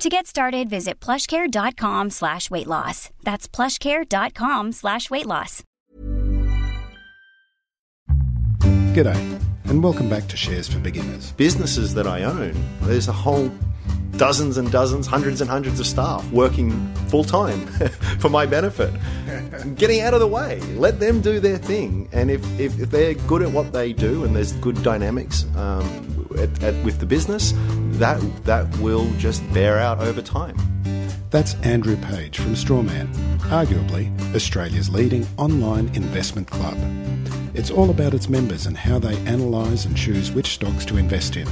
To get started, visit plushcare.com slash weight loss. That's plushcare.com slash weight loss. G'day, and welcome back to Shares for Beginners. businesses that I own, there's a whole dozens and dozens, hundreds and hundreds of staff working full time for my benefit. Getting out of the way, let them do their thing. And if, if, if they're good at what they do and there's good dynamics um, at, at, with the business, that, that will just bear out over time. That's Andrew Page from Strawman, arguably Australia's leading online investment club. It's all about its members and how they analyse and choose which stocks to invest in.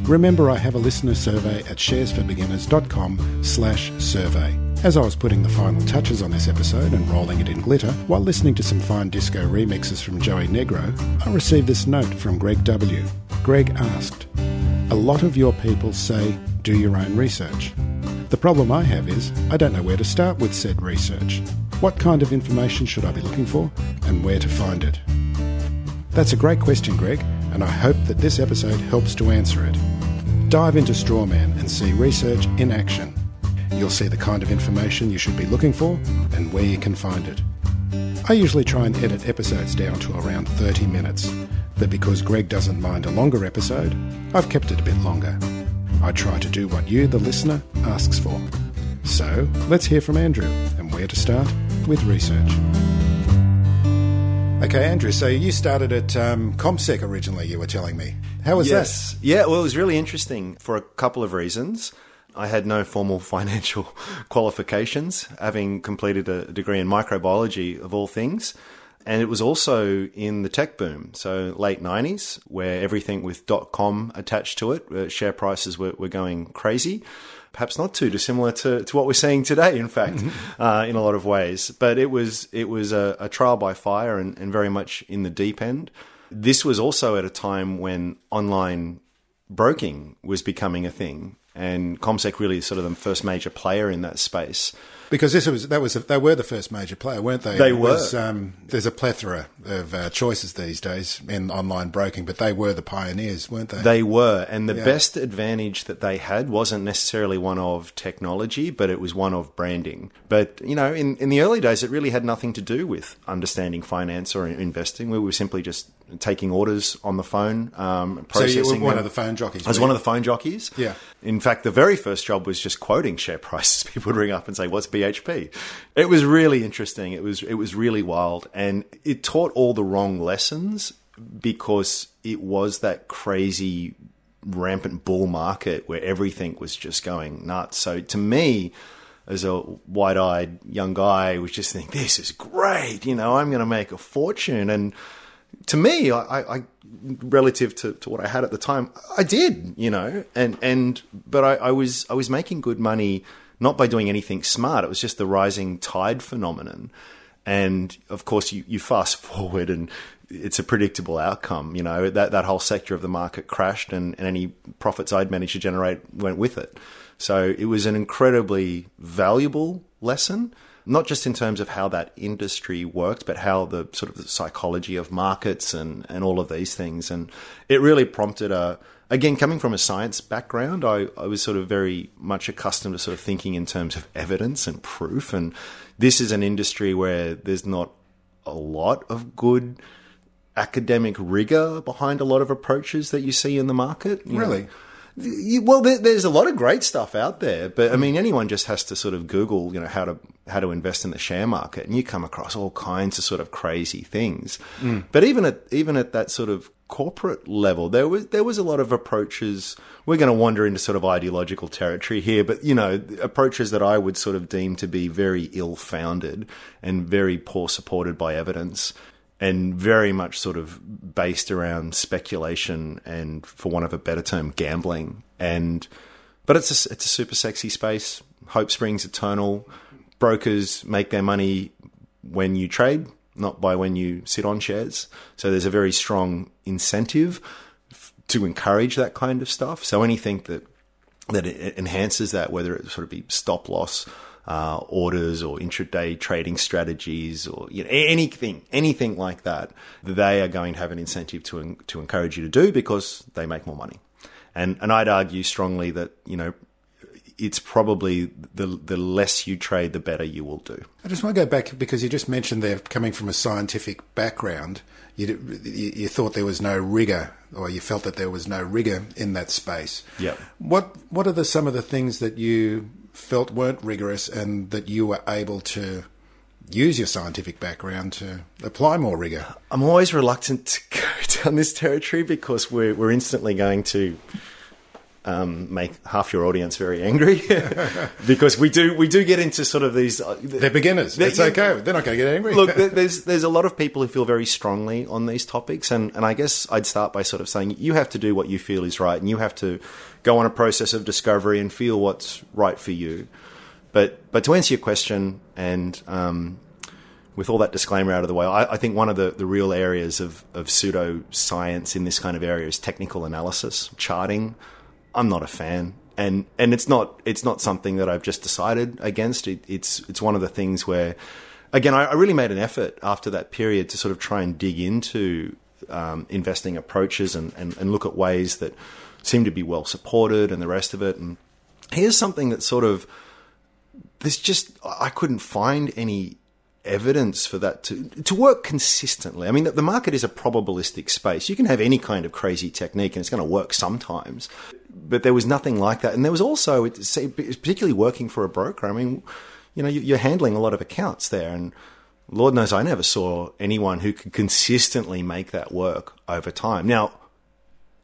Remember I have a listener survey at sharesforbeginners.com slash survey. As I was putting the final touches on this episode and rolling it in glitter, while listening to some fine disco remixes from Joey Negro, I received this note from Greg W. Greg asked, A lot of your people say, do your own research. The problem I have is, I don't know where to start with said research. What kind of information should I be looking for, and where to find it? That's a great question, Greg, and I hope that this episode helps to answer it. Dive into Strawman and see research in action. You'll see the kind of information you should be looking for and where you can find it. I usually try and edit episodes down to around 30 minutes, but because Greg doesn't mind a longer episode, I've kept it a bit longer. I try to do what you, the listener, asks for. So, let's hear from Andrew and where to start with research. Okay, Andrew, so you started at um, CommSec originally, you were telling me. How was that? yes. Yeah, well, it was really interesting for a couple of reasons. I had no formal financial qualifications, having completed a degree in microbiology of all things. And it was also in the tech boom, so late 90s, where everything with dot .com attached to it, uh, share prices were, were going crazy. Perhaps not too dissimilar to, to what we're seeing today, in fact, uh, in a lot of ways. But it was it was a, a trial by fire and, and very much in the deep end. This was also at a time when online broking was becoming a thing, and CommSec really is sort of the first major player in that space. Because this was that was they were the first major player, weren't they? They It were. was, um, there's a plethora of uh, choices these days in online broking, but they were the pioneers, weren't they? They were, and the Yeah. best advantage that they had wasn't necessarily one of technology, but it was one of branding. But you know, in in the early days, it really had nothing to do with understanding finance or investing. We were simply just taking orders on the phone, um, so you processing were one them. of the phone jockeys. I was one of the phone jockeys. Yeah. In fact, the very first job was just quoting share prices. People would ring up and say, "What's BHP?" It was really interesting. It was it was really wild, and it taught all the wrong lessons because it was that crazy rampant bull market where everything was just going nuts. So to me, as a wide-eyed young guy, was just thinking, "This is great." You know, I'm going to make a fortune, and to me, I, I relative to, to what I had at the time, I did, you know, and and but I, I was I was making good money not by doing anything smart. It was just the rising tide phenomenon, and of course, you, you fast forward and it's a predictable outcome. You know that that whole sector of the market crashed, and, and any profits I'd managed to generate went with it. So it was an incredibly valuable lesson not just in terms of how that industry worked, but how the sort of the psychology of markets and, and all of these things. And it really prompted a, again, coming from a science background, I, I was sort of very much accustomed to sort of thinking in terms of evidence and proof. And this is an industry where there's not a lot of good academic rigor behind a lot of approaches that you see in the market. know. Really? You- Well, there's a lot of great stuff out there, but I mean, anyone just has to sort of Google, you know, how to how to invest in the share market, and you come across all kinds of sort of crazy things. Mm. But even at even at that sort of corporate level, there was there was a lot of approaches. We're going to wander into sort of ideological territory here, but you know, approaches that I would sort of deem to be very ill founded and very poor supported by evidence and very much sort of based around speculation and, for want of a better term, gambling. And but it's a, it's a super sexy space. Hope springs eternal. Brokers make their money when you trade, not by when you sit on shares. So there's a very strong incentive to encourage that kind of stuff. So anything that that enhances that, whether it sort of be stop loss uh, orders or intraday trading strategies or you know, anything, anything like that, they are going to have an incentive to to encourage you to do because they make more money. And and I'd argue strongly that you know it's probably the the less you trade, the better you will do. I just want to go back because you just mentioned they're coming from a scientific background. You, you thought there was no rigor, or you felt that there was no rigor in that space. Yeah. What What are the some of the things that you felt weren't rigorous, and that you were able to use your scientific background to apply more rigor? I'm always reluctant to go down this territory because we're we're instantly going to um, make half your audience very angry because we do we do get into sort of these. Uh, they're beginners. They're, it's okay. They're not going to get angry. look, there's there's a lot of people who feel very strongly on these topics, and and I guess I'd start by sort of saying you have to do what you feel is right, and you have to go on a process of discovery and feel what's right for you. But but to answer your question and um, with all that disclaimer out of the way, I, I, think one of the, the real areas of, of pseudo science in this kind of area is technical analysis, charting, I'm not a fan. And and it's not it's not something that I've just decided against. It, it's it's one of the things where, again, I, I, really made an effort after that period to sort of try and dig into um, investing approaches and, and, and look at ways that seem to be well supported and the rest of it. And here's something that sort of there's just I couldn't find any evidence for that to to work consistently. I mean, the, the market is a probabilistic space. You can have any kind of crazy technique, and it's going to work sometimes. But there was nothing like that, and there was also, particularly working for a broker. I mean, you know, you're handling a lot of accounts there, and Lord knows I never saw anyone who could consistently make that work over time. Now,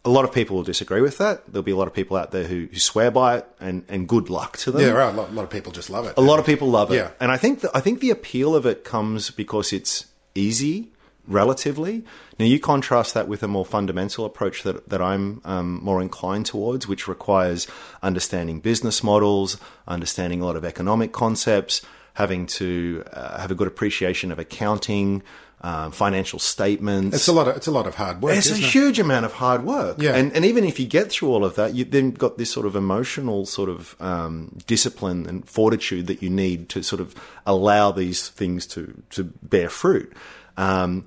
a lot of people will disagree with that. There'll be a lot of people out there who, who swear by it, and, and good luck to them. Yeah. A lot, a lot of people just love it. A lot of people love it. Yeah. And I think the, I think the appeal of it comes because it's easy relatively. Now you contrast that with a more fundamental approach that that I'm um, more inclined towards, which requires understanding business models, understanding a lot of economic concepts, having to uh, have a good appreciation of accounting, um, financial statements. It's a lot. Of, it's a lot of hard work. It's a it? huge amount of hard work. Yeah. And and even if you get through all of that, you then got this sort of emotional sort of um, discipline and fortitude that you need to sort of allow these things to to bear fruit. Um,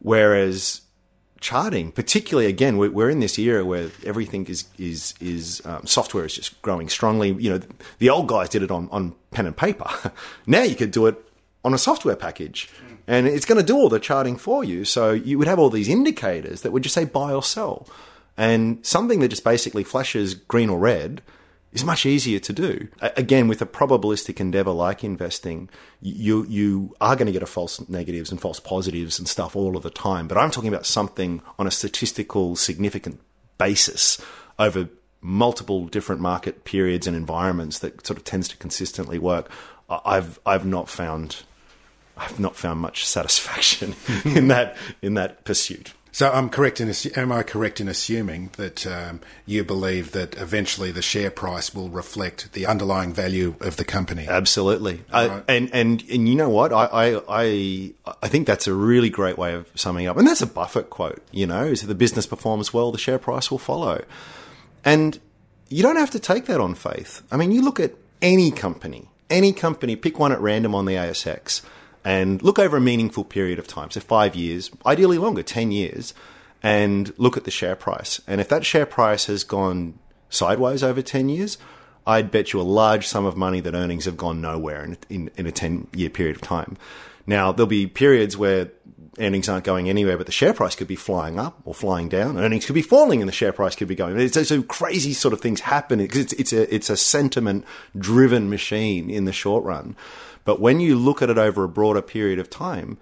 whereas charting, particularly again, we're, in this era where everything is is is um, software is just growing strongly. You know, the old guys did it on on pen and paper. now you could do it on a software package and it's going to do all the charting for you. So you would have all these indicators that would just say buy or sell. And something that just basically flashes green or red is much easier to do. Again, with a probabilistic endeavor like investing, you you are going to get a false negatives and false positives and stuff all of the time. But I'm talking about something on a statistical significant basis over multiple different market periods and environments that sort of tends to consistently work. I've I've not found I've not found much satisfaction in that in that pursuit. So I'm correct in am I correct in assuming that um, you believe that eventually the share price will reflect the underlying value of the company? Absolutely, right. I, and and and you know what I, I I I think that's a really great way of summing up, and that's a Buffett quote. You know, is that the business performs well, the share price will follow, and you don't have to take that on faith. I mean, you look at any company, any company, pick one at random on the ASX and look over a meaningful period of time, so five years, ideally longer, 10 years, and look at the share price. And if that share price has gone sideways over 10 years, I'd bet you a large sum of money that earnings have gone nowhere in, in, in a 10 year period of time. Now, there'll be periods where earnings aren't going anywhere, but the share price could be flying up or flying down. Earnings could be falling, and the share price could be going. It's so crazy sort of things happen because it's it's a it's a sentiment driven machine in the short run. But when you look at it over a broader period of time,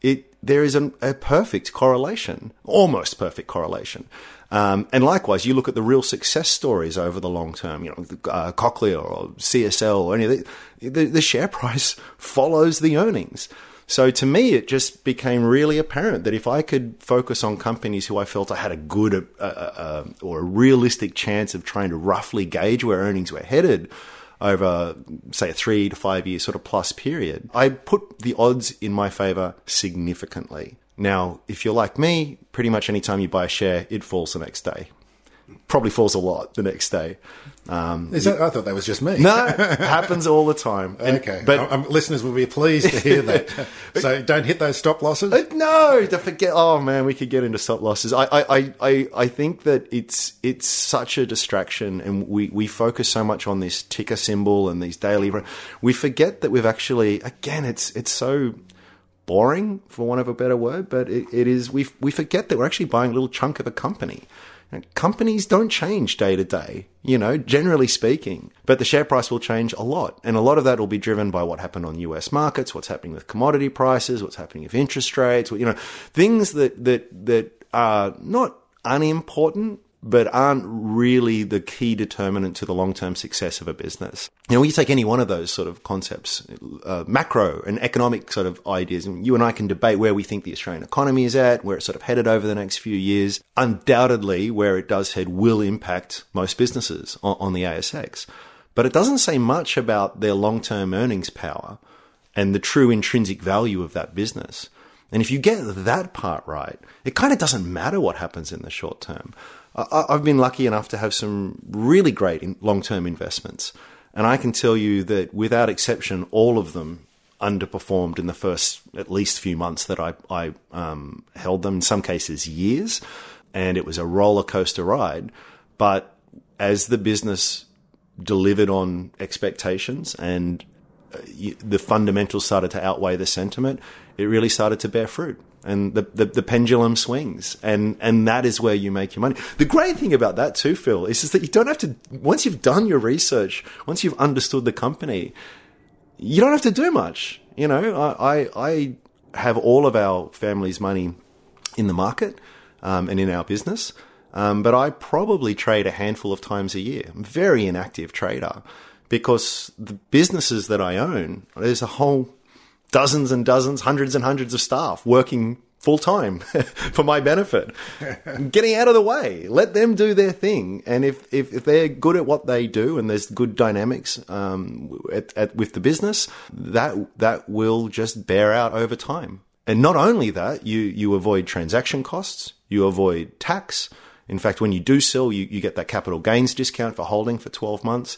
it there is an, a perfect correlation, almost perfect correlation. Um, and likewise, you look at the real success stories over the long term, you know, uh, Cochlear or CSL or any of the, the, the share price follows the earnings. So to me, it just became really apparent that if I could focus on companies who I felt I had a good uh, uh, uh or a realistic chance of trying to roughly gauge where earnings were headed, over, say, a three to five year sort of plus period, I put the odds in my favor significantly. Now, if you're like me, pretty much anytime you buy a share, it falls the next day probably falls a lot the next day. Um, that, I thought that was just me. No, happens all the time. And, okay, but um, listeners will be pleased to hear that. so don't hit those stop losses. Uh, no, to forget. Oh man, we could get into stop losses. I, I, I, I think that it's it's such a distraction, and we we focus so much on this ticker symbol and these daily. We forget that we've actually again, it's it's so boring for want of a better word, but it, it is. We we forget that we're actually buying a little chunk of a company companies don't change day to day, you know, generally speaking, but the share price will change a lot. And a lot of that will be driven by what happened on US markets, what's happening with commodity prices, what's happening with interest rates, you know, things that, that, that are not unimportant, but aren't really the key determinant to the long term success of a business. You know, you take any one of those sort of concepts, uh, macro and economic sort of ideas, and you and I can debate where we think the Australian economy is at, where it's sort of headed over the next few years. Undoubtedly, where it does head will impact most businesses on, on the ASX. But it doesn't say much about their long term earnings power and the true intrinsic value of that business. And if you get that part right, it kind of doesn't matter what happens in the short term. I've been lucky enough to have some really great long term investments. And I can tell you that without exception, all of them underperformed in the first at least few months that I, I um, held them, in some cases, years. And it was a roller coaster ride. But as the business delivered on expectations and the fundamentals started to outweigh the sentiment, it really started to bear fruit. And the, the, the, pendulum swings and and that is where you make your money. The great thing about that too phil is, is that you don't have to once you've done your research once you've understood the company you don't have to do much. You know i i, I have all of our family's money in the market um, and in our business um, but i probably trade a handful of times a year. I'm very inactive trader because the businesses that i own there's a whole dozens and dozens, hundreds and hundreds of staff working full time for my benefit. Getting out of the way, let them do their thing. And if, if, if they're good at what they do and there's good dynamics um, at, at, with the business, that that will just bear out over time. And not only that, you you avoid transaction costs, you avoid tax. In fact, when you do sell, you, you get that capital gains discount for holding for 12 months.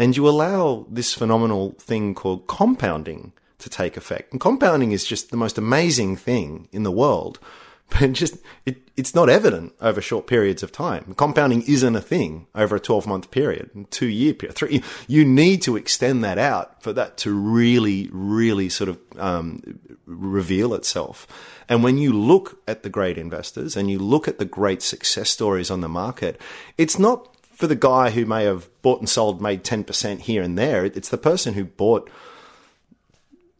And you allow this phenomenal thing called compounding to take effect. And compounding is just the most amazing thing in the world, but just it, it's not evident over short periods of time. Compounding isn't a thing over a 12 month period, two year period, three. You need to extend that out for that to really, really sort of um, reveal itself. And when you look at the great investors and you look at the great success stories on the market, it's not for the guy who may have bought and sold, made 10% here and there. It's the person who bought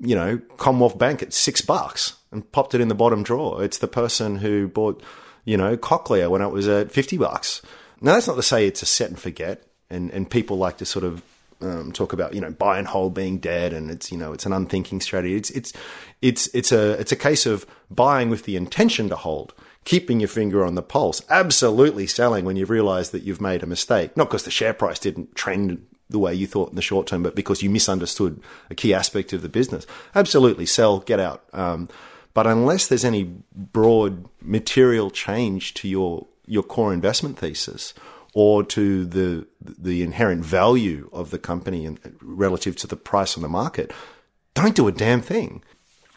you know, Commonwealth Bank at six bucks and popped it in the bottom drawer. It's the person who bought, you know, Cochlear when it was at 50 bucks. Now, that's not to say it's a set and forget. And, and people like to sort of um, talk about, you know, buy and hold being dead and it's, you know, it's an unthinking strategy. It's, it's, it's, it's a, it's a case of buying with the intention to hold keeping your finger on the pulse, absolutely selling when you've realized that you've made a mistake. Not because the share price didn't trend the way you thought in the short term, but because you misunderstood a key aspect of the business. Absolutely, sell, get out. Um, but unless there's any broad material change to your your core investment thesis or to the the inherent value of the company and relative to the price on the market, don't do a damn thing.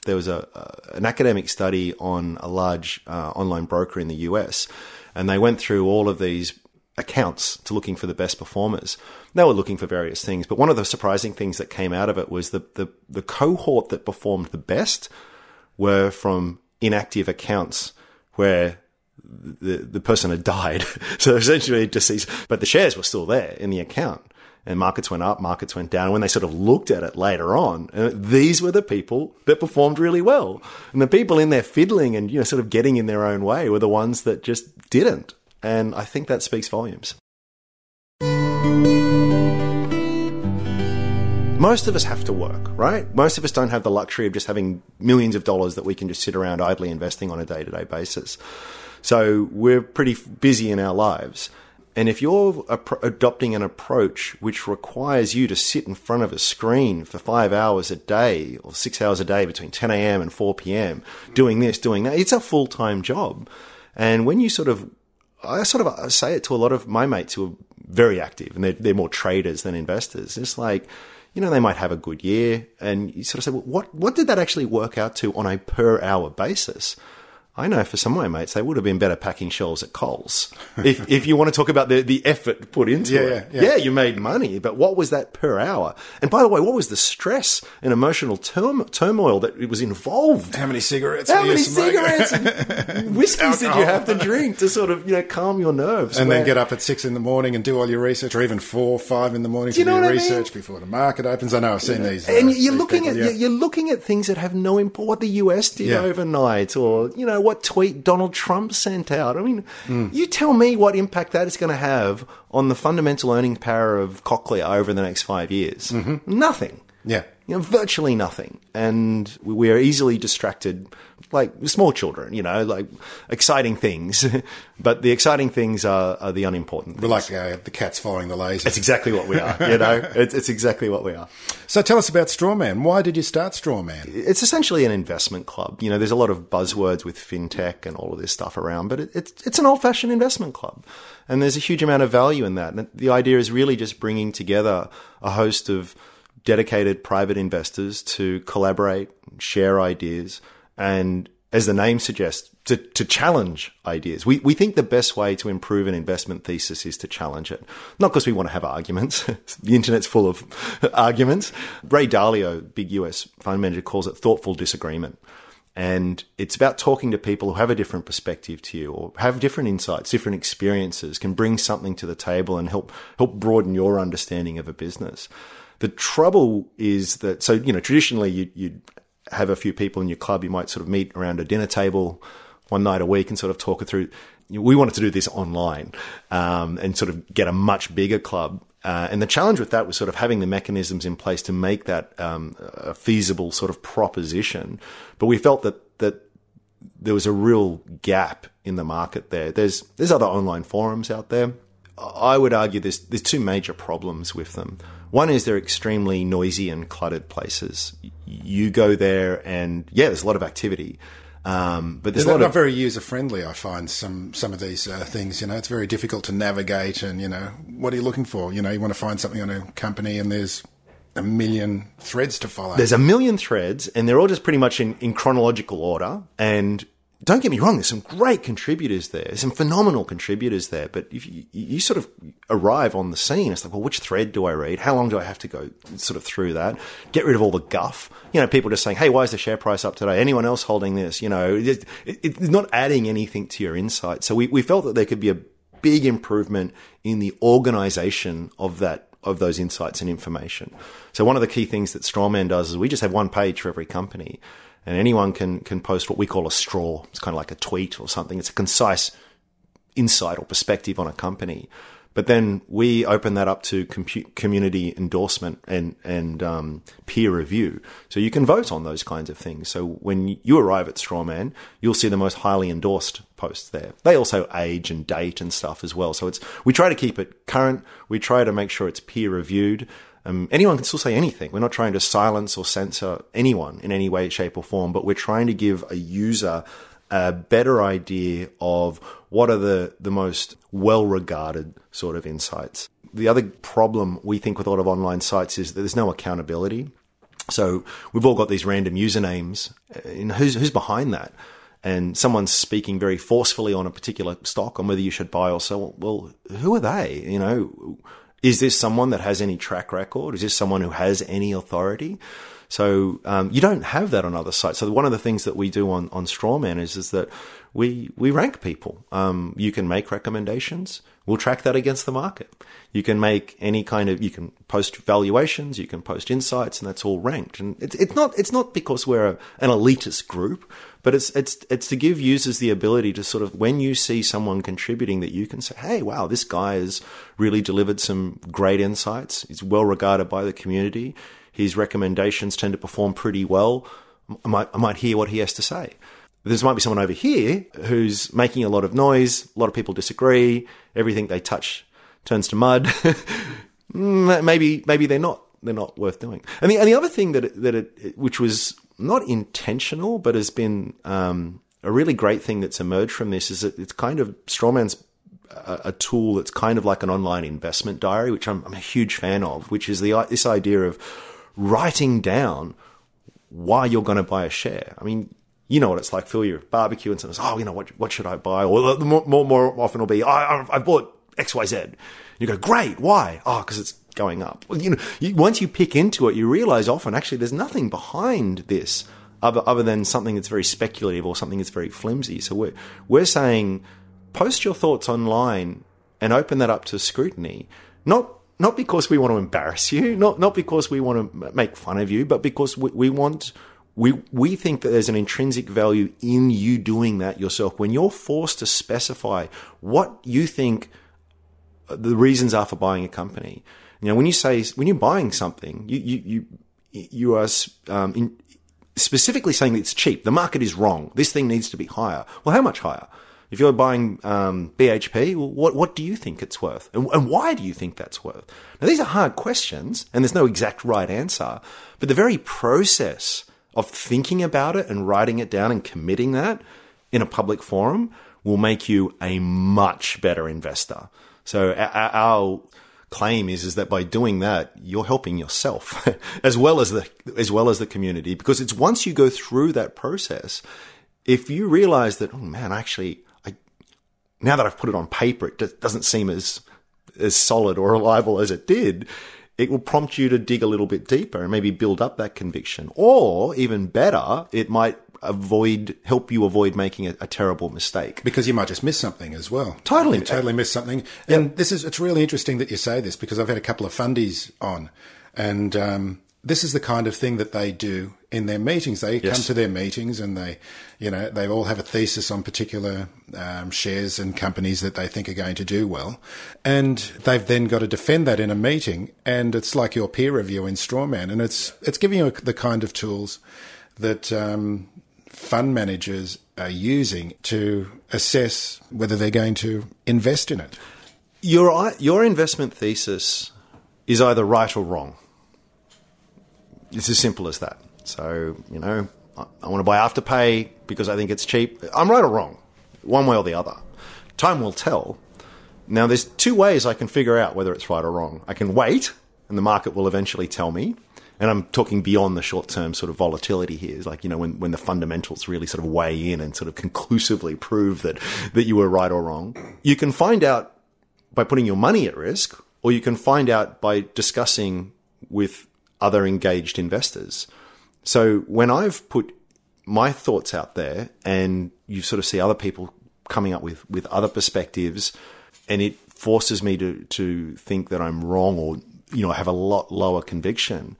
There was a, an academic study on a large uh, online broker in the US, and they went through all of these accounts to looking for the best performers. They were looking for various things, but one of the surprising things that came out of it was the, the, the cohort that performed the best were from inactive accounts where the, the person had died. so essentially deceased, but the shares were still there in the account. And markets went up, markets went down. And When they sort of looked at it later on, uh, these were the people that performed really well. And the people in there fiddling and, you know, sort of getting in their own way were the ones that just didn't. And I think that speaks volumes. Most of us have to work, right? Most of us don't have the luxury of just having millions of dollars that we can just sit around idly investing on a day to day basis. So we're pretty busy in our lives. And if you're adopting an approach which requires you to sit in front of a screen for five hours a day or six hours a day between 10 a.m. and 4 p.m., doing this, doing that, it's a full time job. And when you sort of, I sort of say it to a lot of my mates who are very active and they're, they're more traders than investors. It's like, you know, they might have a good year and you sort of say, well, what, what did that actually work out to on a per hour basis? I know for some of my mates, they would have been better packing shelves at Coles. if, if you want to talk about the, the effort put into yeah, it. Yeah, yeah. yeah, you made money, but what was that per hour? And by the way, what was the stress and emotional term, turmoil that it was involved? How many cigarettes? How many cigarettes and whiskeys did you have to drink to sort of, you know, calm your nerves? And where, then get up at six in the morning and do all your research, or even four, five in the morning do you to know do your I research mean? before the market opens. I know I've seen these. And uh, you're these looking people, at yeah. you're looking at things that have no import. What the US did Yeah. overnight, or you know what tweet Donald Trump sent out. I mean, Mm. you tell me what impact that is going to have on the fundamental earning power of Cochlear over the next five years. Mm-hmm. Nothing. Yeah. You know, virtually nothing. And we are easily distracted, like small children, you know, like exciting things. but the exciting things are, are the unimportant We're like uh, the cats following the laser. That's exactly what we are, you know? It's, it's exactly what we are. So tell us about Strawman. Why did you start Strawman? it's essentially an investment club. You know, there's a lot of buzzwords with fintech and all of this stuff around, but it, it's it's an old-fashioned investment club, and there's a huge amount of value in that. And the idea is really just bringing together a host of dedicated private investors to collaborate, share ideas, and as the name suggests, to, to challenge ideas. We, we think the best way to improve an investment thesis is to challenge it. Not because we want to have arguments. the internet's full of arguments. Ray Dalio, big US fund manager, calls it thoughtful disagreement. And it's about talking to people who have a different perspective to you or have different insights, different experiences, can bring something to the table and help, help broaden your understanding of a business. The trouble is that, so, you know, traditionally you, you'd have a few people in your club, you might sort of meet around a dinner table one night a week and sort of talk it through. We wanted to do this online um, and sort of get a much bigger club. Uh, and the challenge with that was sort of having the mechanisms in place to make that um, a feasible sort of proposition. But we felt that that there was a real gap in the market there. There's there's other online forums out there. I would argue there's there's two major problems with them. One is they're extremely noisy and cluttered places. You go there and yeah, there's a lot of activity. Um, but there's They're not of very user friendly. I find some some of these uh, things. You know, it's very difficult to navigate. And you know, what are you looking for? You know, you want to find something on a company, and there's a million threads to follow. there's a million threads and they're all just pretty much in, in chronological order. And don't get me wrong, there's some great contributors there, some phenomenal contributors there. But if you, you sort of arrive on the scene, it's like, well, which thread do I read? How long do I have to go sort of through that? Get rid of all the guff. You know, people just saying, hey, why is the share price up today? Anyone else holding this? You know, it, it, it's not adding anything to your insight. So we, we felt that there could be a big improvement in the organization of that of those insights and information. So one of the key things that Strawman does is we just have one page for every company, and anyone can can post what we call a straw. It's kind of like a tweet or something. It's a concise insight or perspective on a company. But then we open that up to compu- community endorsement and and um, peer review, so you can vote on those kinds of things. So when you arrive at Strawman, you'll see the most highly endorsed posts there. They also age and date and stuff as well. So it's we try to keep it current. We try to make sure it's peer reviewed. Um, anyone can still say anything. We're not trying to silence or censor anyone in any way, shape, or form, but we're trying to give a user a better idea of what are the, the most well regarded sort of insights. The other problem we think with a lot of online sites is that there's no accountability. So we've all got these random usernames, and who's who's behind that? And someone's speaking very forcefully on a particular stock on whether you should buy or sell. Well, who are they? You know, is this someone that has any track record? Is this someone who has any authority? So um, you don't have that on other sites. So one of the things that we do on on Strawman is is that we we rank people. Um, you can make recommendations. We'll track that against the market. You can make any kind of you can post valuations. You can post insights, and that's all ranked. And it's it's not it's not because we're a, an elitist group, but it's it's it's to give users the ability to sort of when you see someone contributing that you can say, hey, wow, this guy has really delivered some great insights. He's well regarded by the community his recommendations tend to perform pretty well. I might, I might hear what he has to say. There might be someone over here who's making a lot of noise. A lot of people disagree. Everything they touch turns to mud. maybe maybe they're not they're not worth doing. And the and the other thing that it, that it which was not intentional but has been um, a really great thing that's emerged from this is that it's kind of strawman's a, a tool that's kind of like an online investment diary, which I'm, I'm a huge fan of, which is the this idea of writing down why you're going to buy a share. I mean, you know what it's like, Phil. You're barbecue and someone "Oh, you know what? What should I buy?" Or more more, more often will be, "I I bought X Y. Z." You go, "Great, why?" Oh, because it's going up. Well, you know, you, once you pick into it, you realize often actually there's nothing behind this other, other than something that's very speculative or something that's very flimsy. So we're, we're saying post your thoughts online and open that up to scrutiny. Not, not because we want to embarrass you, not, not because we want to make fun of you, but because we, we want, we, we think that there's an intrinsic value in you doing that yourself. When you're forced to specify what you think the reasons are for buying a company, you know, when you say, when you're buying something, you, you, you, you are um, in, specifically saying that it's cheap. The market is wrong. This thing needs to be higher. Well, how much higher? If you're buying um, BHP, well, what what do you think it's worth, and, and, why do you think that's worth? Now, these are hard questions, and there's no exact right answer. But the very process of thinking about it and writing it down and committing that in a public forum will make you a much better investor. So our, claim is is that by doing that you're helping yourself as well as the as well as the community because it's once you go through that process if you realize that oh man actually I now that I've put it on paper it doesn't seem as as solid or reliable as it did it will prompt you to dig a little bit deeper and maybe build up that conviction or even better it might avoid help you avoid making a, a, terrible mistake because you might just miss something as well. Totally, you totally miss something. And this is it's really interesting that you say this because I've had a couple of fundies on, and um, this is the kind of thing that they do in their meetings. They yes. come to their meetings and they, you know, they all have a thesis on particular um, shares and companies that they think are going to do well, and they've then got to defend that in a meeting. And it's like your peer review in Strawman, and it's it's giving you the kind of tools that um, fund managers are using to assess whether they're going to invest in it. Your, your investment thesis is either right or wrong. It's as simple as that. So, you know, I, I want to buy Afterpay because I think it's cheap. I'm right or wrong, one way or the other. Time will tell. Now, there's two ways I can figure out whether it's right or wrong. I can wait, and the market will eventually tell me and I'm talking beyond the short term sort of volatility here. It's like, you know, when, when the fundamentals really sort of weigh in and sort of conclusively prove that, that you were right or wrong. You can find out by putting your money at risk, or you can find out by discussing with other engaged investors. So when I've put my thoughts out there and you sort of see other people coming up with, with other perspectives and it forces me to, to think that I'm wrong or, you know, have a lot lower conviction.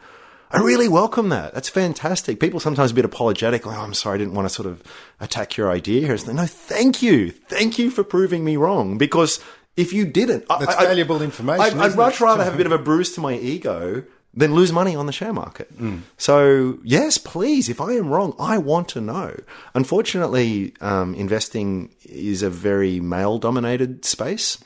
I really welcome that. That's fantastic. People sometimes a bit apologetic, like, oh, I'm sorry, I didn't want to sort of attack your idea here. No, thank you. Thank you for proving me wrong. Because if you didn't, that's I, valuable I, information. I, would much rather have a bit of a bruise to my ego than lose money on the share market. Mm. So, yes, please, if I am wrong, I want to know. Unfortunately, um, investing is a very male dominated space.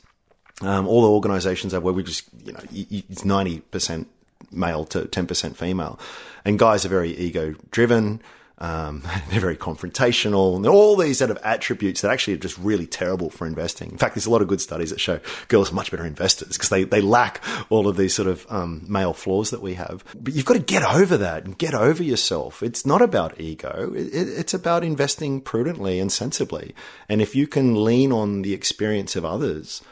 Um, all the organizations I've worked with, just, you know, it's 90% male to 10% female. And guys are very ego driven. Um, they're very confrontational and all these sort of attributes that actually are just really terrible for investing. In fact, there's a lot of good studies that show girls are much better investors because they, they lack all of these sort of um, male flaws that we have. But you've got to get over that and get over yourself. It's not about ego. It, it's about investing prudently and sensibly. And if you can lean on the experience of others,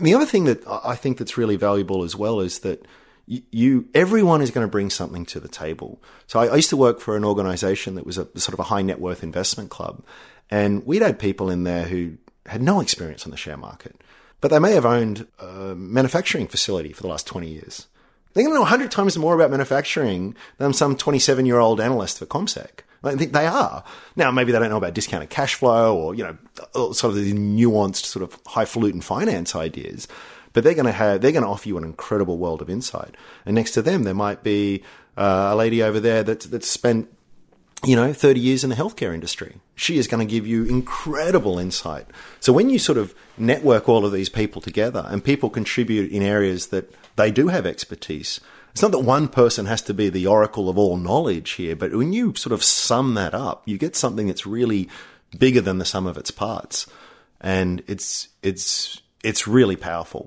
the other thing that I think that's really valuable as well is that you, everyone is going to bring something to the table. So I, I, used to work for an organization that was a sort of a high net worth investment club, and we'd had people in there who had no experience on the share market, but they may have owned a manufacturing facility for the last 20 years. They're going to know 100 times more about manufacturing than some 27 year old analyst for CommSec. I think they are. Now, maybe they don't know about discounted cash flow or, you know, sort of these nuanced sort of highfalutin finance ideas but they're going to have they're going to offer you an incredible world of insight. And next to them, there might be uh, a lady over there that that's spent you know, 30 years in the healthcare industry. She is going to give you incredible insight. So when you sort of network all of these people together and people contribute in areas that they do have expertise, it's not that one person has to be the oracle of all knowledge here, but when you sort of sum that up, you get something that's really bigger than the sum of its parts. And it's, it's, it's really powerful.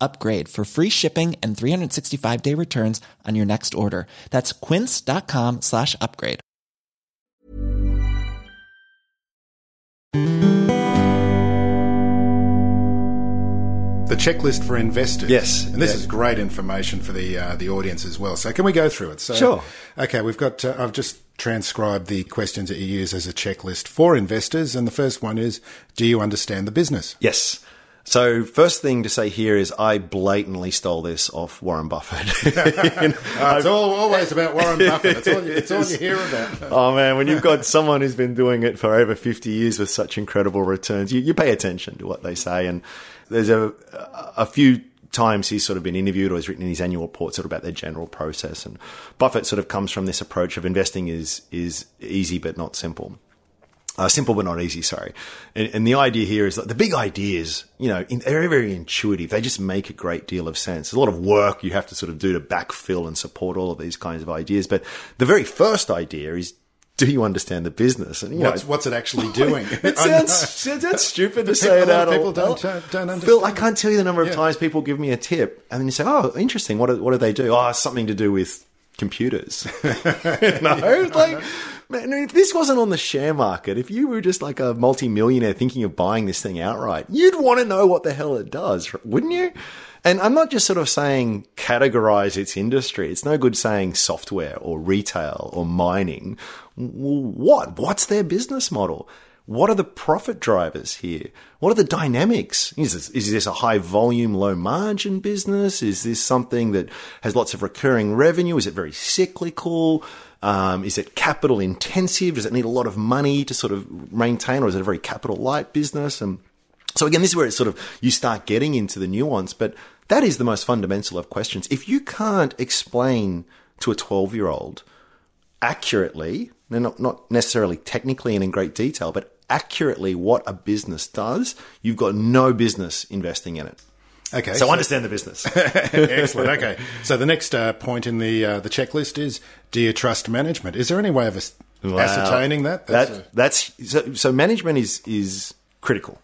upgrade for free shipping and 365 day returns on your next order. That's quince.com slash upgrade. The checklist for investors. Yes. and this Yeah. is great information for the uh, the audience as well. So, can we go through it? So, Sure. Okay, we've got. Uh, I've just transcribed the questions that you use as a checklist for investors, and the first one is: Do you understand the business? Yes. So first thing to say here is I blatantly stole this off Warren Buffett. Uh, it's all always about Warren Buffett. It's all, you, it's all you hear about. oh man, when you've got someone who's been doing it for over 50 years with such incredible returns, you, you pay attention to what they say. And there's a, a few times he's sort of been interviewed or has written in his annual report sort of about their general process. And Buffett sort of comes from this approach of investing is, is easy but not simple. Uh, simple but not easy, sorry. And, and the idea here is that the big ideas, you know, in, they're very, very intuitive. They just make a great deal of sense. There's a lot of work you have to sort of do to backfill and support all of these kinds of ideas. But the very first idea is, do you understand the business? And What's know, what's it actually doing? it sounds, it sounds stupid to say it out people don't- don't- don't Phil, I can't tell you the number of Yeah. times people give me a tip, and then you say, "Oh, interesting. What do, what do they do? Oh, something to do with computers." no, like, man, if this wasn't on the share market, if you were just like a multi-millionaire thinking of buying this thing outright, you'd want to know what the hell it does, wouldn't you? And I'm not just sort of saying categorize its industry. It's no good saying software or retail or mining. What? What's their business model? What are the profit drivers here? What are the dynamics? Is this, is this a high volume, low margin business? Is this something that has lots of recurring revenue? Is it very cyclical? Um, is it capital intensive? Does it need a lot of money to sort of maintain, or is it a very capital light business? And so again, this is where it's sort of you start getting into the nuance, but that is the most fundamental of questions. If you can't explain to a 12 year old accurately, not, not necessarily technically and in great detail, but accurately what a business does, you've got no business investing in it. Okay, So understand the business. Excellent. Okay, so the next uh, point in the uh, the checklist is: Do you trust management? Is there any way of as- ascertaining that? That, a- that's so, so management is is critical.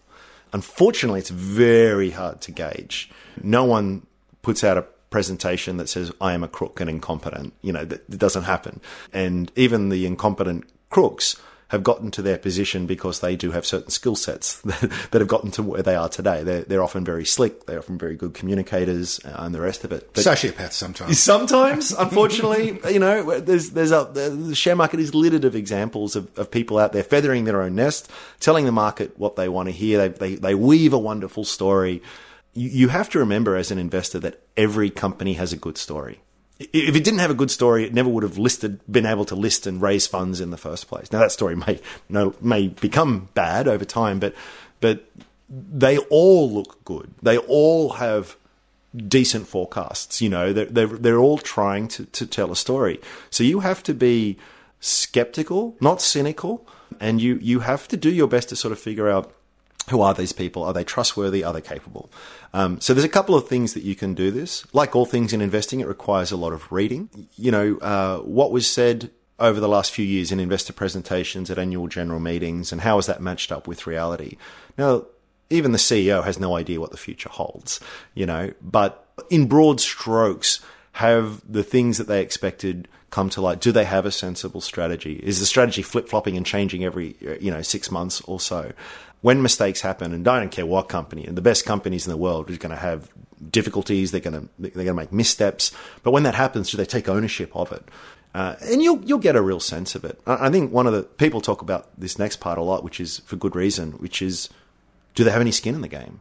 Unfortunately, it's very hard to gauge. No one puts out a presentation that says I am a crook and incompetent. You know that, that doesn't happen. And even the incompetent crooks have gotten to their position because they do have certain skill sets that, that have gotten to where they are today. They're, they're often very slick. They're often very good communicators uh, and the rest of it. But sociopaths sometimes. Sometimes, unfortunately, you know, there's there's a the share market is littered of examples of, of people out there feathering their own nest, telling the market what they want to hear. They they, they weave a wonderful story. You, you have to remember as an investor that every company has a good story. If it didn't have a good story, it never would have listed, been able to list and raise funds in the first place. Now that story may no may become bad over time, but but they all look good. They all have decent forecasts. You know, they're, they're, they're all trying to, to tell a story. So you have to be skeptical, not cynical, and you, you have to do your best to sort of figure out who are these people? Are they trustworthy? Are they capable? Um, so there's a couple of things that you can do this. Like all things in investing, it requires a lot of reading. You know, uh, what was said over the last few years in investor presentations at annual general meetings and how has that matched up with reality? Now, even the CEO has no idea what the future holds, you know, but in broad strokes, have the things that they expected come to light? Do they have a sensible strategy? Is the strategy flip flopping and changing every, you know, six months or so? When mistakes happen, and I don't care what company, and the best companies in the world are going to have difficulties. They're going to they're going to make missteps. But when that happens, do they take ownership of it? Uh, and you'll you'll get a real sense of it. I, think one of the people talk about this next part a lot, which is for good reason, which is do they have any skin in the game?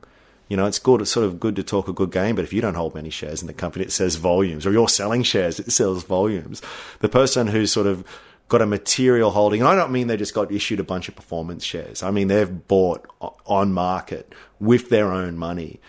You know, it's good. It's sort of good to talk a good game, but if you don't hold many shares in the company, it says volumes. Or you're selling shares, it sells volumes. The person who's sort of got a material holding, and I don't mean they just got issued a bunch of performance shares. I mean they've bought on market with their own money.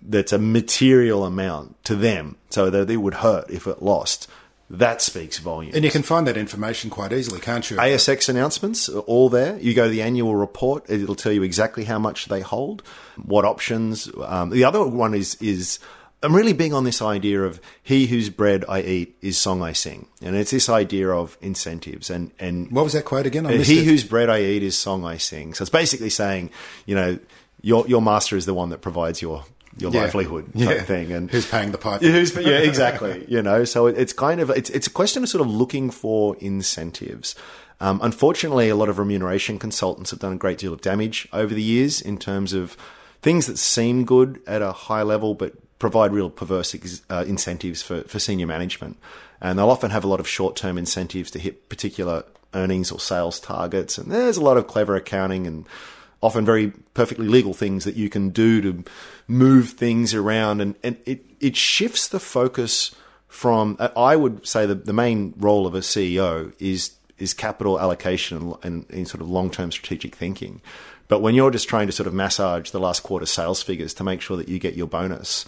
That's a material amount to them, so that it would hurt if it lost that speaks volumes. And you can find that information quite easily, can't you? ASX announcements are all there. You go to the annual report; it'll tell you exactly how much they hold, what options. Um, the other one is is I'm really big on this idea of he whose bread I eat is song I sing, and it's this idea of incentives and and what was that quote again? he it. whose bread I eat is song I sing. So it's basically saying, you know, your your master is the one that provides your your yeah. livelihood type yeah. thing, and who's paying the piper? Who's, yeah, exactly. you know, so it's kind of it's it's a question of sort of looking for incentives. Um, unfortunately, a lot of remuneration consultants have done a great deal of damage over the years in terms of things that seem good at a high level, but provide real perverse uh, incentives for, for senior management. And they'll often have a lot of short term incentives to hit particular earnings or sales targets. And there's a lot of clever accounting and often very perfectly legal things that you can do to move things around, and, and it it shifts the focus from. I would say the the main role of a CEO is is capital allocation and, and, and sort of long term strategic thinking. But when you're just trying to sort of massage the last quarter sales figures to make sure that you get your bonus,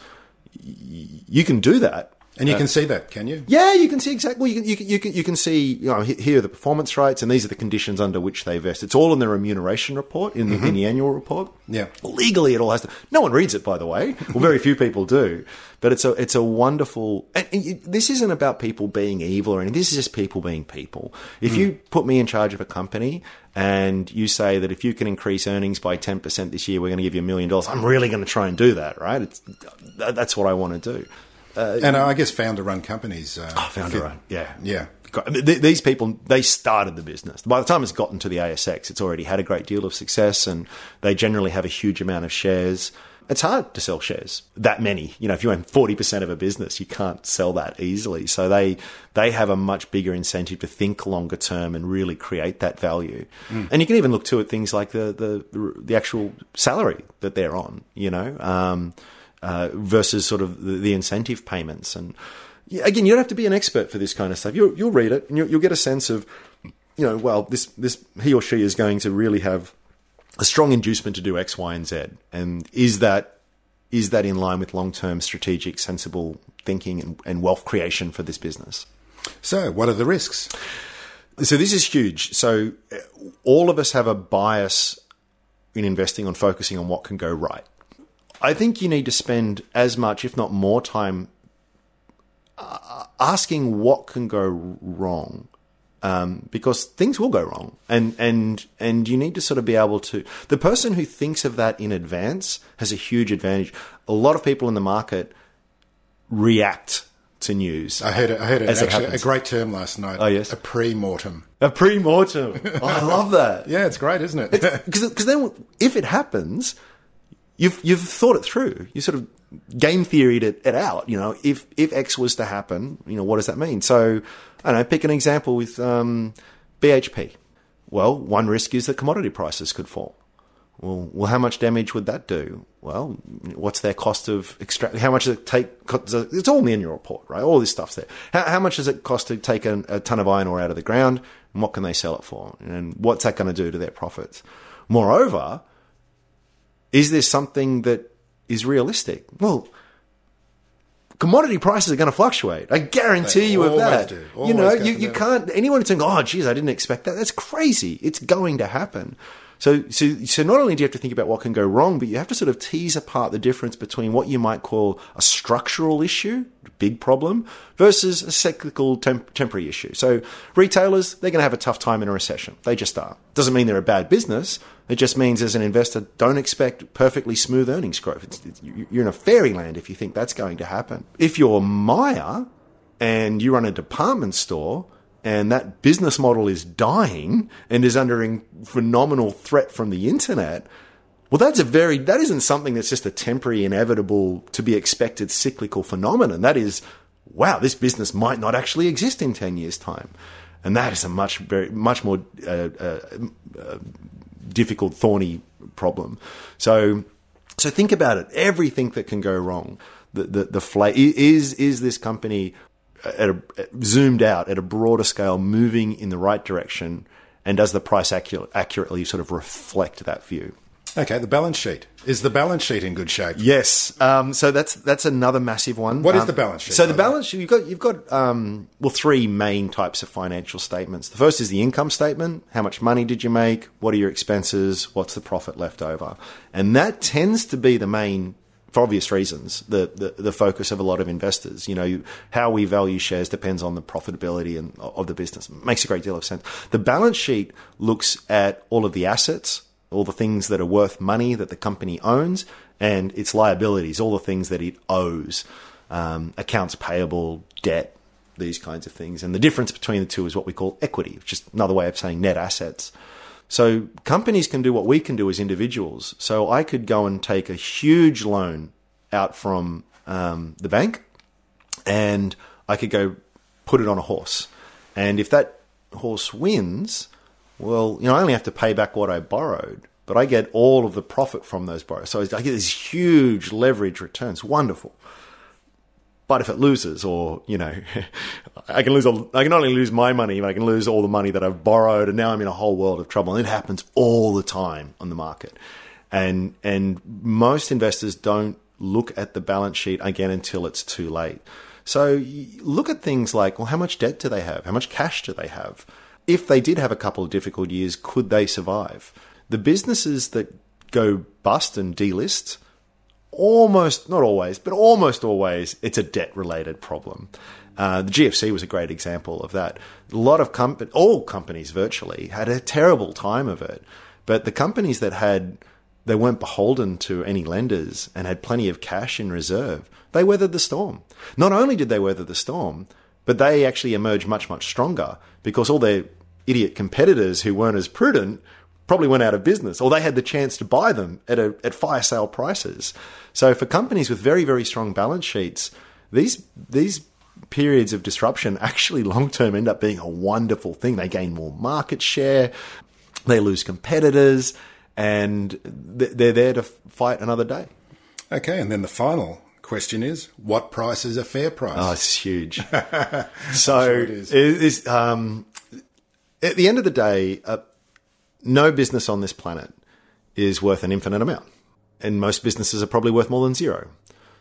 you can do that and you can see that, can you? Yeah, you can see exactly. You can, you can, you can, you can see, you know, here are the performance rates, and these are the conditions under which they vest. It's all in the remuneration report, in the, mm-hmm. in the annual report. Yeah. Legally, it all has to. No one reads it, by the way. Well, very few people do. But it's a, it's a wonderful. And, and this isn't about people being evil or anything. This is just people being people. If mm. you put me in charge of a company and you say that if you can increase earnings by 10% this year, we're going to give you a million dollars, I'm really going to try and do that, right? It's, that's what I want to do. Uh, and I guess founder-run companies. Uh, oh, founder-run, yeah, yeah. These people, they started the business. By the time it's gotten to the ASX, it's already had a great deal of success, and they generally have a huge amount of shares. It's hard to sell shares that many. You know, if you own forty percent of a business, you can't sell that easily. So they they have a much bigger incentive to think longer term and really create that value. Mm. And you can even look to at things like the the the actual salary that they're on. You know. Um, uh, versus sort of the, the, incentive payments. And again, you don't have to be an expert for this kind of stuff. You'll, you'll read it and you'll, you'll, get a sense of, you know, well, this, this, he or she is going to really have a strong inducement to do X, Y, and Z. And is that, is that in line with long term strategic, sensible thinking and, and wealth creation for this business? So, what are the risks? So, this is huge. So, all of us have a bias in investing on focusing on what can go right. I think you need to spend as much, if not more, time uh, asking what can go wrong. Um, because things will go wrong, and and and you need to sort of be able to. The person who thinks of that in advance has a huge advantage. A lot of people in the market react to news. I heard, it, I heard actually, a great term last night. Oh yes, a pre-mortem. A pre-mortem. Oh, I love that. yeah, it's great, isn't it? Because then, if it happens, you've you've thought it through. You sort of game theoried it, it out. You know, if if X was to happen, you know, what does that mean? So, I don't know. Pick an example with um, BHP. Well, one risk is that commodity prices could fall. Well, well, how much damage would that do? Well, what's their cost of extract? How much does it take? It's all in the annual report, right? All this stuff's there. How, how much does it cost to take a, a ton of iron ore out of the ground? And what can they sell it for? And what's that going to do to their profits? Moreover, is there something that is realistic? Well, commodity prices are going to fluctuate. I guarantee they you of that. You know, you, you can't, anyone saying, oh, geez, I didn't expect that. That's crazy. It's going to happen. So, so, so not only do you have to think about what can go wrong, but you have to sort of tease apart the difference between what you might call a structural issue, big problem, versus a cyclical temp- temporary issue. So retailers, they're going to have a tough time in a recession. They just are. Doesn't mean they're a bad business. It just means as an investor, don't expect perfectly smooth earnings growth. It's, it's, you're in a fairyland if you think that's going to happen. If you're Myer and you run a department store, and that business model is dying and is under phenomenal threat from the internet, well, that's a very, that isn't something that's just a temporary, inevitable, to be expected cyclical phenomenon. That is wow, this business might not actually exist in 10 years' time. And that is a much, very, much more uh, uh, uh, difficult, thorny problem. So, so think about it. Everything that can go wrong. The, the, the fla- is, is this company at a, zoomed out at a broader scale moving in the right direction? And does the price accurate, accurately sort of reflect that view? Okay, the balance sheet. Is the balance sheet in good shape? Yes. Um, so that's that's another massive one. What um, is the balance sheet? So the balance sheet you've got you've got um, well three main types of financial statements. The first is the income statement. How much money did you make? What are your expenses? What's the profit left over? And that tends to be the main for obvious reasons, the, the, the, focus of a lot of investors. You know, how we value shares depends on the profitability and, of the business. It makes a great deal of sense. The balance sheet looks at all of the assets, all the things that are worth money that the company owns, and its liabilities, all the things that it owes, um, accounts payable, debt, these kinds of things. And the difference between the two is what we call equity, which is another way of saying net assets. So companies can do what we can do as individuals. So I could go and take a huge loan out from um, the bank, and I could go put it on a horse. And if that horse wins, well, you know, I only have to pay back what I borrowed, but I get all of the profit from those borrows. So I get these huge leverage returns. Wonderful. But if it loses, or you know, I can lose. I can not only lose my money, but I can lose all the money that I've borrowed, and now I'm in a whole world of trouble. And it happens all the time on the market, and and most investors don't look at the balance sheet again until it's too late. So look at things like, well, how much debt do they have? How much cash do they have? if they did have a couple of difficult years, could they survive? The businesses that go bust and delist, almost, not always, but almost always, it's a debt related problem. Uh, the GFC was a great example of that. A lot of companies, all companies virtually, had a terrible time of it. But the companies that had, they weren't beholden to any lenders and had plenty of cash in reserve, they weathered the storm. Not only did they weather the storm, but they actually emerged much, much stronger because all their idiot competitors who weren't as prudent probably went out of business or they had the chance to buy them at a, at fire sale prices. So for companies with very, very strong balance sheets, these, these periods of disruption actually long term end up being a wonderful thing. They gain more market share, they lose competitors, and they're there to fight another day. Okay, and then the final question is, what price is a fair price? Oh, it's huge. so sure it is. It is um, at the end of the day, uh, no business on this planet is worth an infinite amount. And most businesses are probably worth more than zero.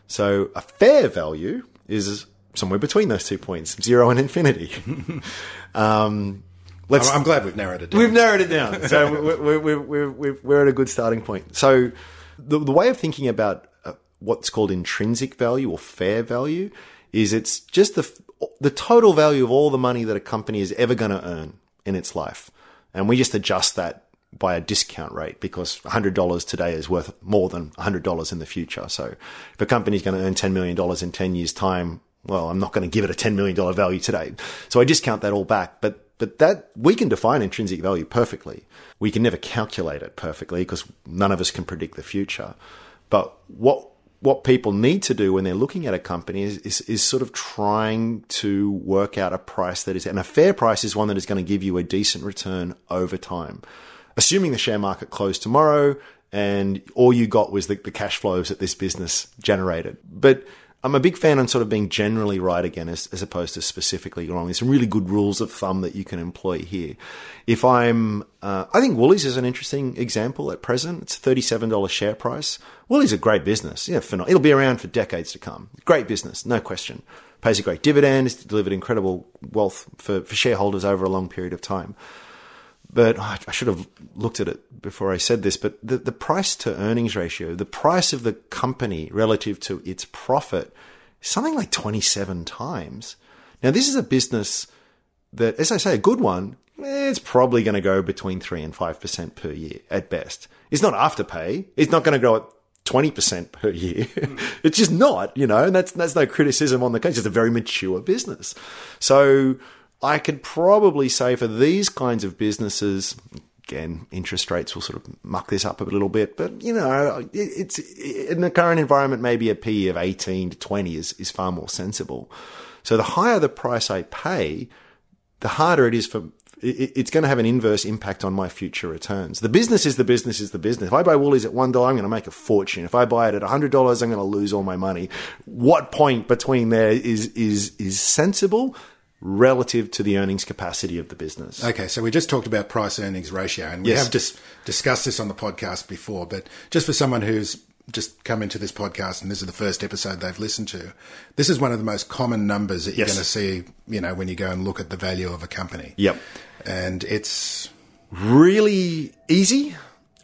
So a fair value is somewhere between those two points, zero and infinity. um, let's, I'm glad we've narrowed it down. We've narrowed it down. so we're, we're, we're, we're, at a good starting point. So the, the way of thinking about uh, what's called intrinsic value or fair value is it's just the, the total value of all the money that a company is ever going to earn in its life. And we just adjust that by a discount rate because $100 today is worth more than $100 in the future. So if a company is going to earn $10 million in 10 years time, well, I'm not going to give it a $10 million value today. So I discount that all back. But, but that we can define intrinsic value perfectly. We can never calculate it perfectly because none of us can predict the future. But what what people need to do when they're looking at a company is, is, is, sort of trying to work out a price that is, and a fair price is one that is going to give you a decent return over time. Assuming the share market closed tomorrow and all you got was the, the cash flows that this business generated. But I'm a big fan on sort of being generally right again as, as opposed to specifically wrong. There's some really good rules of thumb that you can employ here. If I'm, uh, I think Woolies is an interesting example at present. It's a $37 share price. Woolies is a great business. Yeah, it'll be around for decades to come. Great business, no question. Pays a great dividend. It's delivered incredible wealth for, for shareholders over a long period of time but oh, I should have looked at it before I said this, but the, the price to earnings ratio, the price of the company relative to its profit, is something like 27 times. Now, this is a business that, as I say, a good one, it's probably going to go between 3 and 5% per year at best. It's not Afterpay. It's not going to grow at 20% per year. it's just not, you know, and that's, that's no criticism on the case. It's a very mature business. So, I could probably say for these kinds of businesses, again, interest rates will sort of muck this up a little bit, but you know, it's in the current environment, maybe a P of 18 to 20 is, is far more sensible. So the higher the price I pay, the harder it is for it's going to have an inverse impact on my future returns. The business is the business is the business. If I buy Woolies at one dollar, I'm going to make a fortune. If I buy it at hundred dollars, I'm going to lose all my money. What point between there is is is sensible? Relative to the earnings capacity of the business. Okay, so we just talked about price earnings ratio, and we yes. have just discussed this on the podcast before. But just for someone who's just come into this podcast and this is the first episode they've listened to, this is one of the most common numbers that you're yes. going to see, you know, when you go and look at the value of a company. Yep. And it's really easy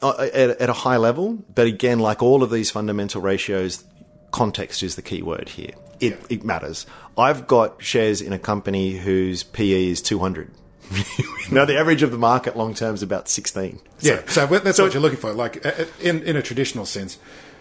uh, at, at a high level, but again, like all of these fundamental ratios, context is the key word here. It, yep. it matters. I've got shares in a company whose PE is 200. now the average of the market long term is about 16. So, yeah, so that's so what you're looking for. Like in in a traditional sense,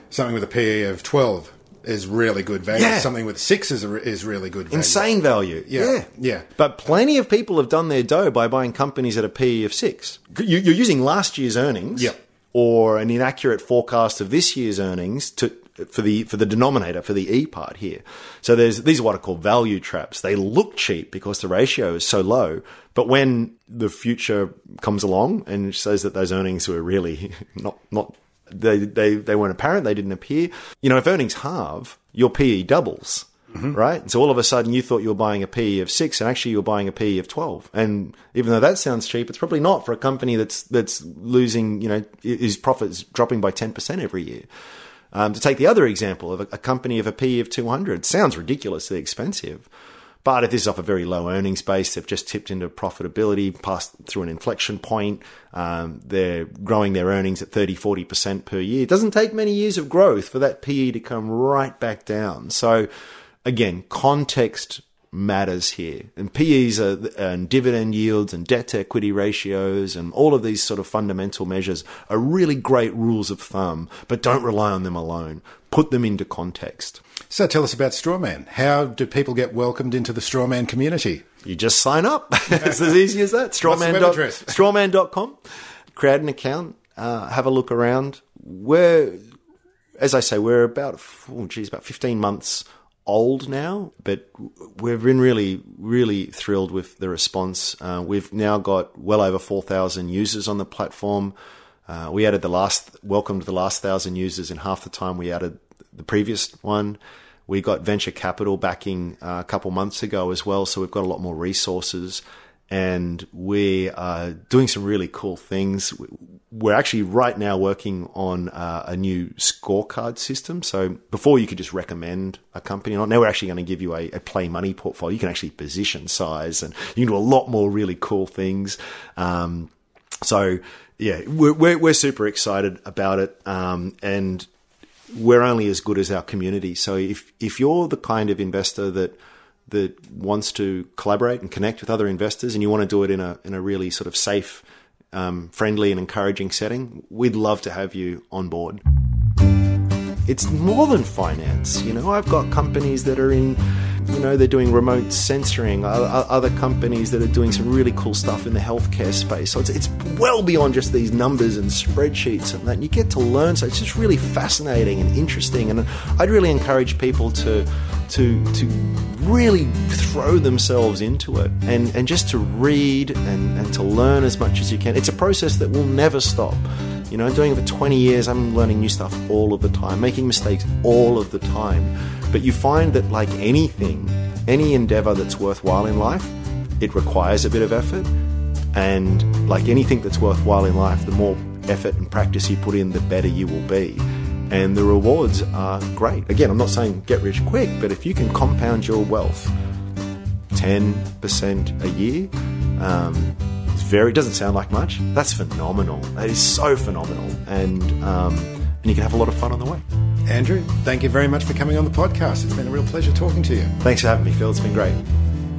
something with a PE of 12 is really good value. Yeah. Something with six is, is really good value. Insane value. Yeah. yeah. yeah. But plenty of people have done their dough by buying companies at a PE of six. You're using last year's earnings yep. or an inaccurate forecast of this year's earnings to, for the for the denominator for the e part here. So there's these are what are called value traps. They look cheap because the ratio is so low, but when the future comes along and says that those earnings were really not not they, they, they weren't apparent. They didn't appear. You know, if earnings halve, your PE doubles. Mm-hmm. Right. And so all of a sudden you thought you were buying a PE of six and actually you were buying a PE of 12. And even though that sounds cheap, it's probably not for a company that's, that's losing, you know, his profits dropping by 10% every year. Um, to take the other example of a, a company of a PE of 200 sounds ridiculously expensive. But if this is off a very low earnings base, they've just tipped into profitability, passed through an inflection point. Um, they're growing their earnings at 30, 40% per year. It doesn't take many years of growth for that PE to come right back down. So again, context matters here. And PEs are, and dividend yields and debt to equity ratios and all of these sort of fundamental measures are really great rules of thumb, but don't rely on them alone. Put them into context. So tell us about Strawman. How do people get welcomed into the Strawman community? You just sign up. it's as easy as that. Strawman. Dot, strawman.com. Create an account. Uh, have a look around. We're, as I say, we're about, oh geez, about 15 months old now, but we've been really, really thrilled with the response. Uh, we've now got well over 4,000 users on the platform. Uh, we added the last, welcomed the last thousand users in half the time we added the previous one. We got venture capital backing uh, a couple months ago as well, so we've got a lot more resources and we are doing some really cool things. We're actually right now working on uh, a new scorecard system. So before you could just recommend a company, now we're actually going to give you a, a, play money portfolio. You can actually position size, and you can do a lot more really cool things. Um, so yeah, we're, we're, we're super excited about it, um, and we're only as good as our community. So if if you're the kind of investor that that wants to collaborate and connect with other investors, and you want to do it in a in a really sort of safe, um, friendly, and encouraging setting, we'd love to have you on board. It's more than finance. You know, I've got companies that are in you know, they're doing remote censoring, other companies that are doing some really cool stuff in the healthcare space. So it's, it's well beyond just these numbers and spreadsheets and that. And you get to learn. So it's just really fascinating and interesting. And I'd really encourage people to to to really throw themselves into it and, and just to read and, and to learn as much as you can. It's a process that will never stop. You know, doing it for 20 years, I'm learning new stuff all of the time, making mistakes all of the time. But you find that, like anything, any endeavor that's worthwhile in life, it requires a bit of effort. And like anything that's worthwhile in life, the more effort and practice you put in, the better you will be. And the rewards are great. Again, I'm not saying get rich quick, but if you can compound your wealth 10% a year, um, it's very, it doesn't sound like much. That's phenomenal. That is so phenomenal. And, um, and you can have a lot of fun on the way. Andrew, thank you very much for coming on the podcast. It's been a real pleasure talking to you. Thanks for having me, Phil. It's been great.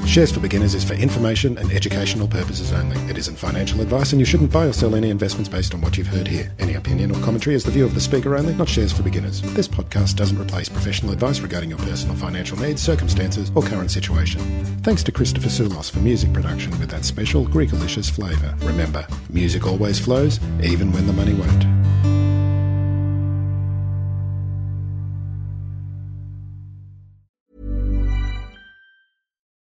Shares for Beginners is for information and educational purposes only. It isn't financial advice, and you shouldn't buy or sell any investments based on what you've heard here. Any opinion or commentary is the view of the speaker only, not Shares for Beginners. This podcast doesn't replace professional advice regarding your personal financial needs, circumstances, or current situation. Thanks to Christopher Soulos for music production with that special Greekalicious flavour. Remember, music always flows, even when the money won't.